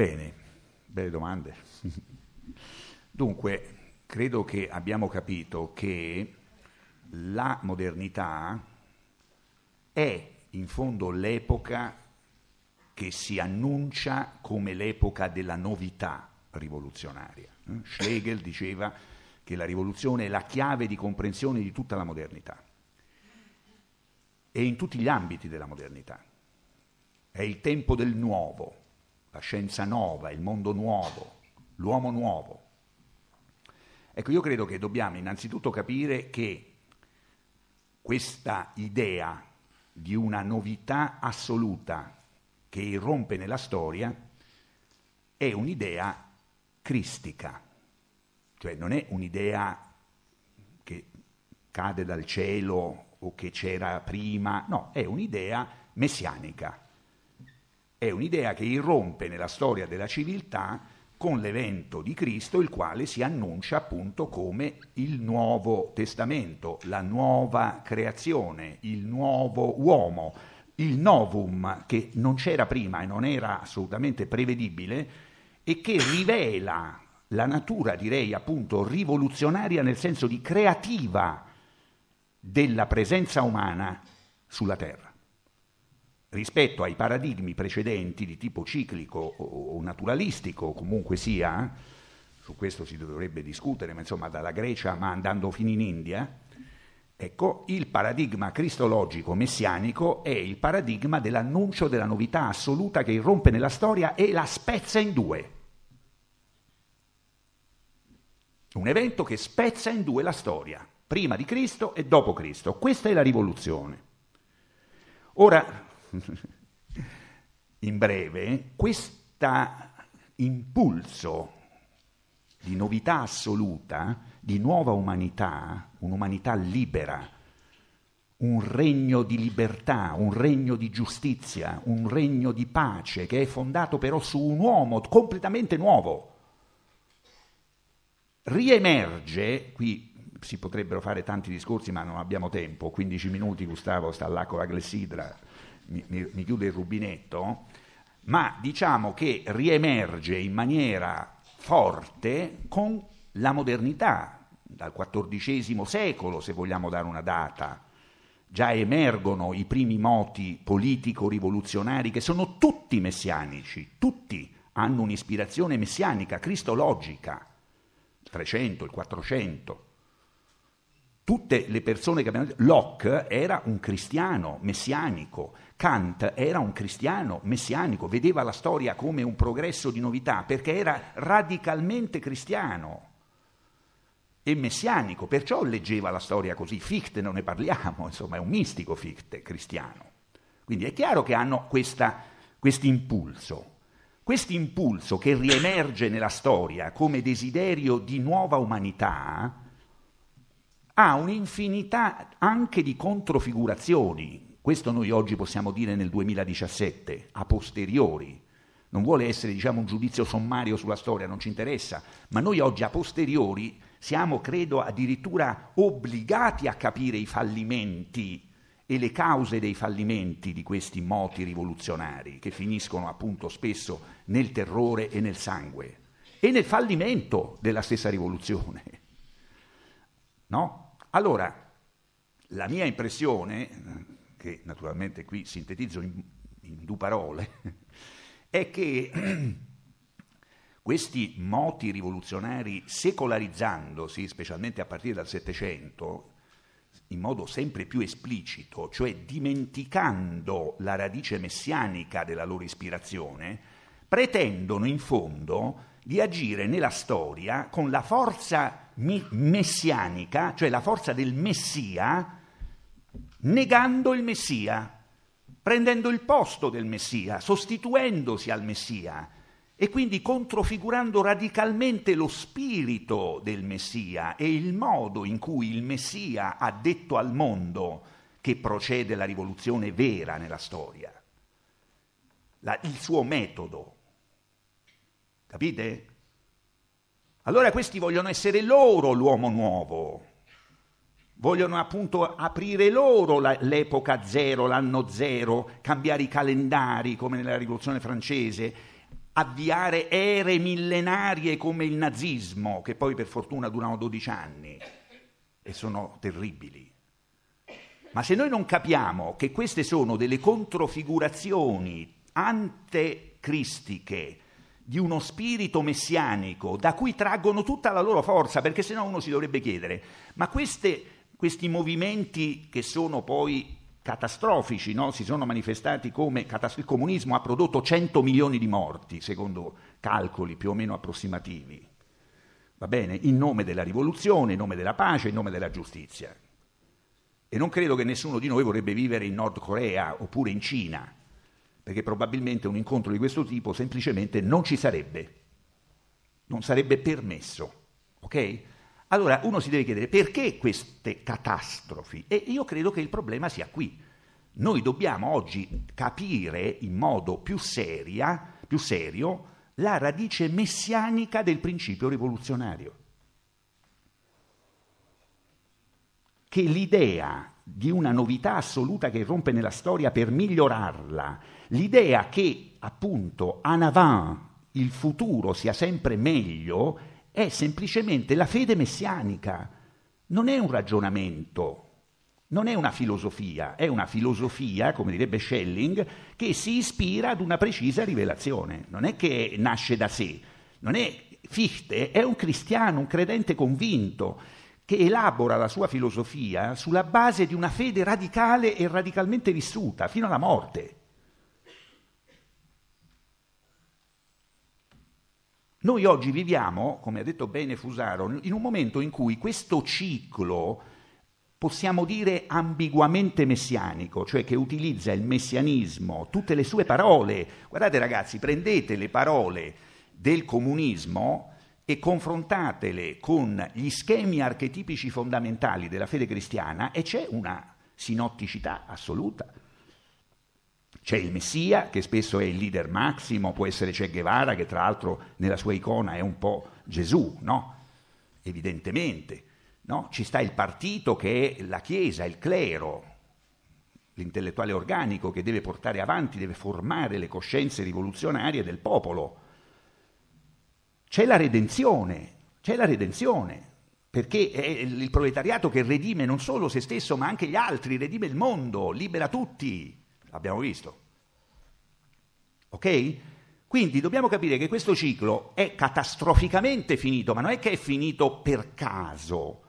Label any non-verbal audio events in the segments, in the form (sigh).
Bene, belle domande. Dunque, credo che abbiamo capito che la modernità è in fondo l'epoca che si annuncia come l'epoca della novità rivoluzionaria. Schlegel diceva che la rivoluzione è la chiave di comprensione di tutta la modernità e in tutti gli ambiti della modernità. È il tempo del nuovo, la scienza nuova, il mondo nuovo, l'uomo nuovo. Ecco, io credo che dobbiamo innanzitutto capire che questa idea di una novità assoluta che irrompe nella storia è un'idea cristica, cioè non è un'idea che cade dal cielo o che c'era prima, no, è un'idea messianica, è un'idea che irrompe nella storia della civiltà con l'evento di Cristo, il quale si annuncia appunto come il Nuovo Testamento, la nuova creazione, il nuovo uomo, il novum che non c'era prima e non era assolutamente prevedibile e che rivela la natura, direi appunto, rivoluzionaria nel senso di creativa della presenza umana sulla Terra rispetto ai paradigmi precedenti di tipo ciclico o naturalistico, comunque sia, su questo si dovrebbe discutere, ma insomma dalla Grecia ma andando fino in India, ecco, il paradigma cristologico messianico è il paradigma dell'annuncio della novità assoluta che irrompe nella storia e la spezza in due. Un evento che spezza in due la storia, prima di Cristo e dopo Cristo. Questa è la rivoluzione. Ora, (laughs) in breve, questo impulso di novità assoluta, di nuova umanità, un'umanità libera, un regno di libertà, un regno di giustizia, un regno di pace che è fondato però su un uomo completamente nuovo. Riemerge, qui si potrebbero fare tanti discorsi ma non abbiamo tempo, 15 minuti Gustavo sta là con la clessidra, mi, mi, chiude il rubinetto, ma diciamo che riemerge in maniera forte con la modernità, dal XIV secolo, se vogliamo dare una data. Già emergono i primi moti politico-rivoluzionari che sono tutti messianici, tutti hanno un'ispirazione messianica, cristologica, il 300, il 400 tutte le persone che abbiamo detto, Locke era un cristiano messianico, Kant era un cristiano messianico, vedeva la storia come un progresso di novità perché era radicalmente cristiano e messianico, perciò leggeva la storia così. Fichte non ne parliamo, (laughs) insomma è un mistico Fichte cristiano. Quindi è chiaro che hanno questo impulso. Questo impulso che riemerge nella storia come desiderio di nuova umanità, ha un'infinità anche di controfigurazioni. Questo noi oggi possiamo dire nel 2017, a posteriori. Non vuole essere diciamo, un giudizio sommario sulla storia, non ci interessa, ma noi oggi a posteriori siamo, credo, addirittura obbligati a capire i fallimenti e le cause dei fallimenti di questi moti rivoluzionari che finiscono appunto spesso nel terrore e nel sangue e nel fallimento della stessa rivoluzione. No? Allora, la mia impressione, che naturalmente qui sintetizzo in, in due parole, (laughs) è che (clears throat) questi moti rivoluzionari secolarizzandosi, specialmente a partire dal Settecento, in modo sempre più esplicito, cioè dimenticando la radice messianica della loro ispirazione, pretendono in fondo di agire nella storia con la forza messianica, cioè la forza del Messia, negando il Messia, prendendo il posto del Messia, sostituendosi al Messia e quindi controfigurando radicalmente lo spirito del Messia e il modo in cui il Messia ha detto al mondo che procede la rivoluzione vera nella storia, la, il suo metodo. Capite? Allora questi vogliono essere loro l'uomo nuovo, vogliono appunto aprire loro la, l'epoca zero, l'anno zero, cambiare i calendari come nella rivoluzione francese, avviare ere millenarie come il nazismo, che poi per fortuna durano 12 anni e sono terribili. Ma se noi non capiamo che queste sono delle controfigurazioni antecristiche di uno spirito messianico da cui traggono tutta la loro forza, perché se no uno si dovrebbe chiedere, ma queste, questi movimenti che sono poi catastrofici, no? si sono manifestati come il comunismo ha prodotto 100 milioni di morti, secondo calcoli più o meno approssimativi, va bene, in nome della rivoluzione, in nome della pace, in nome della giustizia. E non credo che nessuno di noi vorrebbe vivere in Nord Corea oppure in Cina, perché probabilmente un incontro di questo tipo semplicemente non ci sarebbe, non sarebbe permesso, ok? Allora uno si deve chiedere perché queste catastrofi? E io credo che il problema sia qui. Noi dobbiamo oggi capire in modo più, seria, più serio la radice messianica del principio rivoluzionario. Che l'idea di una novità assoluta che irrompe nella storia per migliorarla, l'idea che appunto en avant il futuro sia sempre meglio, è semplicemente la fede messianica, non è un ragionamento, non è una filosofia, è una filosofia, come direbbe Schelling, che si ispira ad una precisa rivelazione, non è che nasce da sé, non è Fichte è un cristiano, un credente convinto che elabora la sua filosofia sulla base di una fede radicale e radicalmente vissuta fino alla morte. Noi oggi viviamo, come ha detto bene Fusaro, in un momento in cui questo ciclo possiamo dire ambiguamente messianico, cioè che utilizza il messianismo, tutte le sue parole. Guardate ragazzi, prendete le parole del comunismo e confrontatele con gli schemi archetipici fondamentali della fede cristiana e c'è una sinotticità assoluta. C'è il Messia, che spesso è il leader massimo, può essere Che Guevara, che tra l'altro nella sua icona è un po' Gesù, no? Evidentemente. No? Ci sta il partito che è la Chiesa, il clero, l'intellettuale organico che deve portare avanti, deve formare le coscienze rivoluzionarie del popolo. C'è la redenzione, c'è la redenzione, perché è il proletariato che redime non solo se stesso, ma anche gli altri, redime il mondo, libera tutti. L'abbiamo visto. Ok? Quindi dobbiamo capire che questo ciclo è catastroficamente finito, ma non è che è finito per caso,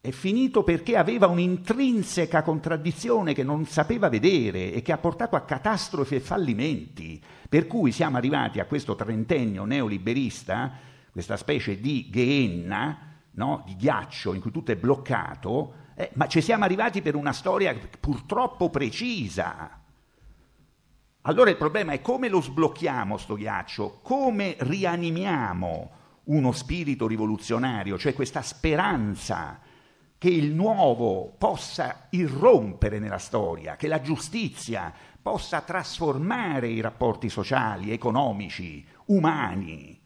è finito perché aveva un'intrinseca contraddizione che non sapeva vedere e che ha portato a catastrofi e fallimenti, per cui siamo arrivati a questo trentennio neoliberista, questa specie di Geenna, no? di ghiaccio in cui tutto è bloccato, eh, ma ci siamo arrivati per una storia purtroppo precisa, allora il problema è come lo sblocchiamo sto ghiaccio, come rianimiamo uno spirito rivoluzionario, cioè questa speranza che il nuovo possa irrompere nella storia, che la giustizia possa trasformare i rapporti sociali, economici, umani.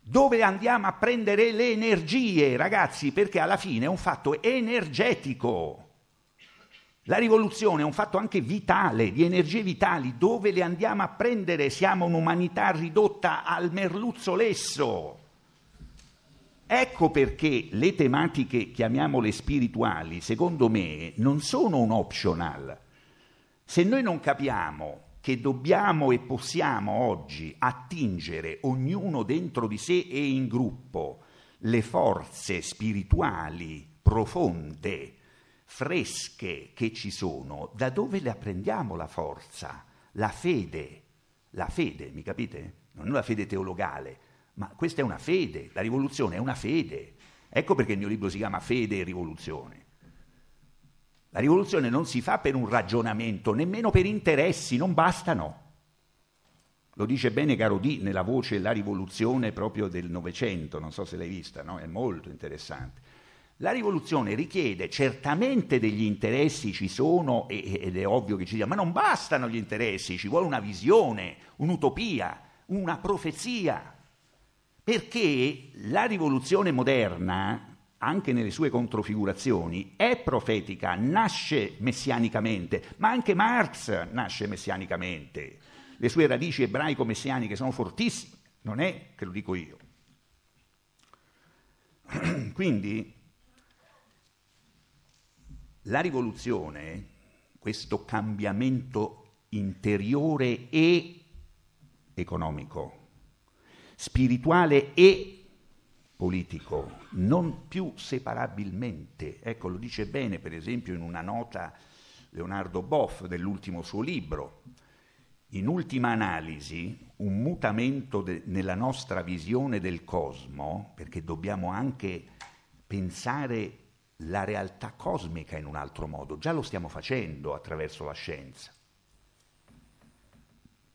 Dove andiamo a prendere le energie, ragazzi? Perché alla fine è un fatto energetico. La rivoluzione è un fatto anche vitale, di energie vitali, dove le andiamo a prendere? Siamo un'umanità ridotta al merluzzo lesso. Ecco perché le tematiche, chiamiamole spirituali, secondo me non sono un optional. Se noi non capiamo che dobbiamo e possiamo oggi attingere ognuno dentro di sé e in gruppo le forze spirituali profonde, fresche che ci sono, da dove le apprendiamo la forza? La fede, la fede, mi capite? Non è una fede teologale, ma questa è una fede, la rivoluzione è una fede. Ecco perché il mio libro si chiama Fede e rivoluzione. La rivoluzione non si fa per un ragionamento, nemmeno per interessi, non bastano. Lo dice bene Carodì nella voce La rivoluzione proprio del Novecento, non so se l'hai vista, no? è molto interessante. La rivoluzione richiede certamente degli interessi, ci sono ed è ovvio che ci siano, ma non bastano gli interessi, ci vuole una visione, un'utopia, una profezia. Perché la rivoluzione moderna, anche nelle sue controfigurazioni, è profetica, nasce messianicamente, ma anche Marx nasce messianicamente. le sue radici ebraico-messianiche sono fortissime, non è che lo dico io. (clears throat) Quindi la rivoluzione, questo cambiamento interiore e economico, spirituale e politico, non più separabilmente. Ecco, lo dice bene, per esempio, in una nota Leonardo Boff dell'ultimo suo libro. In ultima analisi, un mutamento de- nella nostra visione del cosmo, perché dobbiamo anche pensare la realtà cosmica in un altro modo, già lo stiamo facendo attraverso la scienza.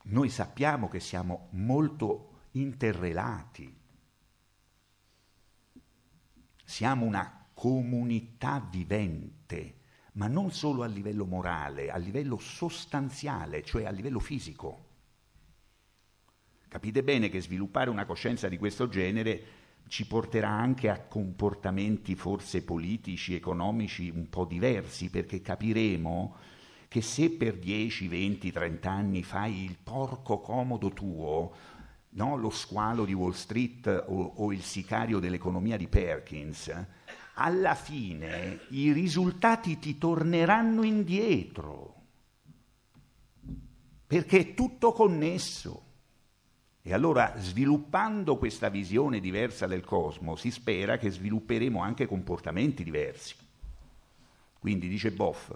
Noi sappiamo che siamo molto interrelati, siamo una comunità vivente, ma non solo a livello morale, a livello sostanziale, cioè a livello fisico. Capite bene che sviluppare una coscienza di questo genere ci porterà anche a comportamenti forse politici, economici un po' diversi, perché capiremo che se per 10, 20, 30 anni fai il porco comodo tuo, no? lo squalo di Wall Street o, o il sicario dell'economia di Perkins, alla fine i risultati ti torneranno indietro, perché è tutto connesso. E allora, sviluppando questa visione diversa del cosmo, si spera che svilupperemo anche comportamenti diversi. Quindi, dice Boff,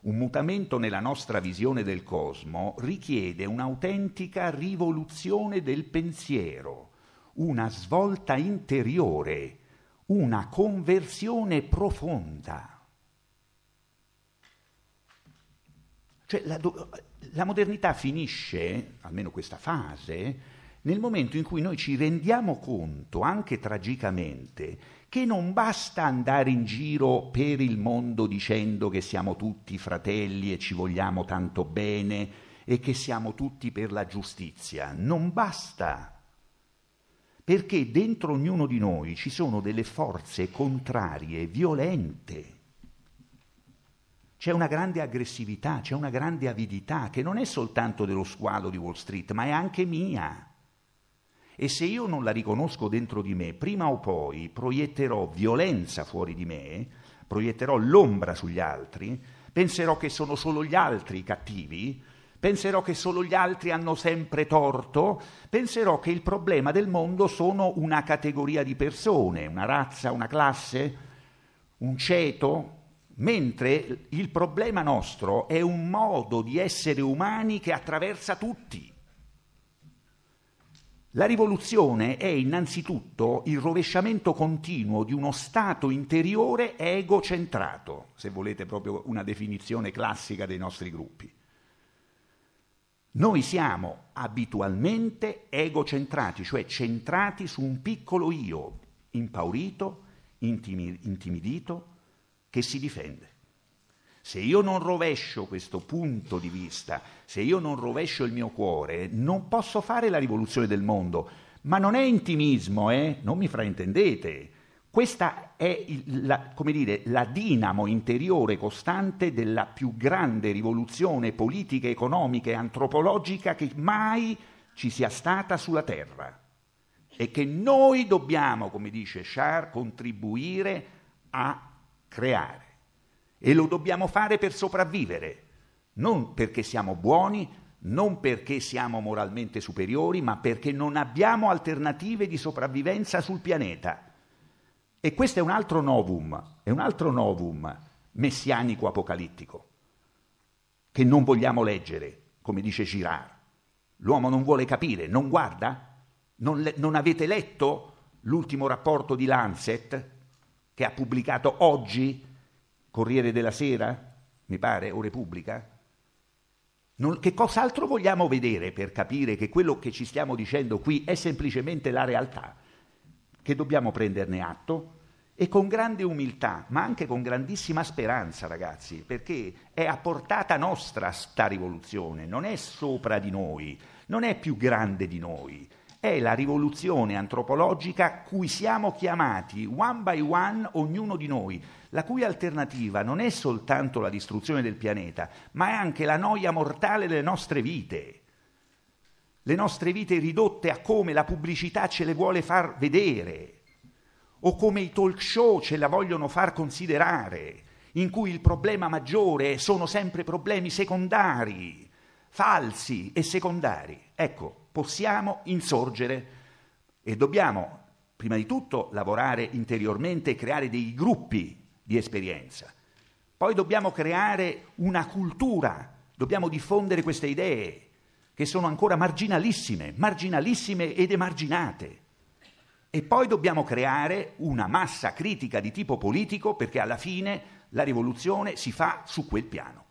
un mutamento nella nostra visione del cosmo richiede un'autentica rivoluzione del pensiero, una svolta interiore, una conversione profonda. Cioè la, la modernità finisce, almeno questa fase, nel momento in cui noi ci rendiamo conto, anche tragicamente, che non basta andare in giro per il mondo dicendo che siamo tutti fratelli e ci vogliamo tanto bene e che siamo tutti per la giustizia. Non basta. Perché dentro ognuno di noi ci sono delle forze contrarie, violente. C'è una grande aggressività, c'è una grande avidità che non è soltanto dello squalo di Wall Street, ma è anche mia. E se io non la riconosco dentro di me, prima o poi proietterò violenza fuori di me, proietterò l'ombra sugli altri, penserò che sono solo gli altri cattivi, penserò che solo gli altri hanno sempre torto, penserò che il problema del mondo sono una categoria di persone, una razza, una classe, un ceto, mentre il problema nostro è un modo di essere umani che attraversa tutti. La rivoluzione è innanzitutto il rovesciamento continuo di uno stato interiore egocentrato, se volete proprio una definizione classica dei nostri gruppi. Noi siamo abitualmente egocentrati, cioè centrati su un piccolo io, impaurito, intimidito, che si difende. Se io non rovescio questo punto di vista, se io non rovescio il mio cuore, non posso fare la rivoluzione del mondo. Ma non è intimismo, eh? non mi fraintendete. Questa è il, la, dire, la dinamo interiore costante della più grande rivoluzione politica, economica e antropologica che mai ci sia stata sulla Terra e che noi dobbiamo, come dice Char, contribuire a creare. E lo dobbiamo fare per sopravvivere, non perché siamo buoni, non perché siamo moralmente superiori, ma perché non abbiamo alternative di sopravvivenza sul pianeta. E questo è un altro novum, è un altro novum messianico apocalittico, che non vogliamo leggere, come dice Girard. L'uomo non vuole capire, non guarda? Non, le, non avete letto l'ultimo rapporto di Lancet che ha pubblicato oggi Corriere della Sera, mi pare, o Repubblica? Non, che cos'altro vogliamo vedere per capire che quello che ci stiamo dicendo qui è semplicemente la realtà? Che dobbiamo prenderne atto e con grande umiltà, ma anche con grandissima speranza, ragazzi, perché è a portata nostra sta rivoluzione, non è sopra di noi, non è più grande di noi, è la rivoluzione antropologica cui siamo chiamati one by one ognuno di noi la cui alternativa non è soltanto la distruzione del pianeta, ma è anche la noia mortale delle nostre vite. le nostre vite ridotte a come la pubblicità ce le vuole far vedere o come i talk show ce la vogliono far considerare, in cui il problema maggiore sono sempre problemi secondari, falsi e secondari. Ecco, possiamo insorgere e dobbiamo prima di tutto lavorare interiormente e creare dei gruppi di esperienza. Poi dobbiamo creare una cultura, dobbiamo diffondere queste idee che sono ancora marginalissime, marginalissime ed emarginate. E poi dobbiamo creare una massa critica di tipo politico perché alla fine la rivoluzione si fa su quel piano.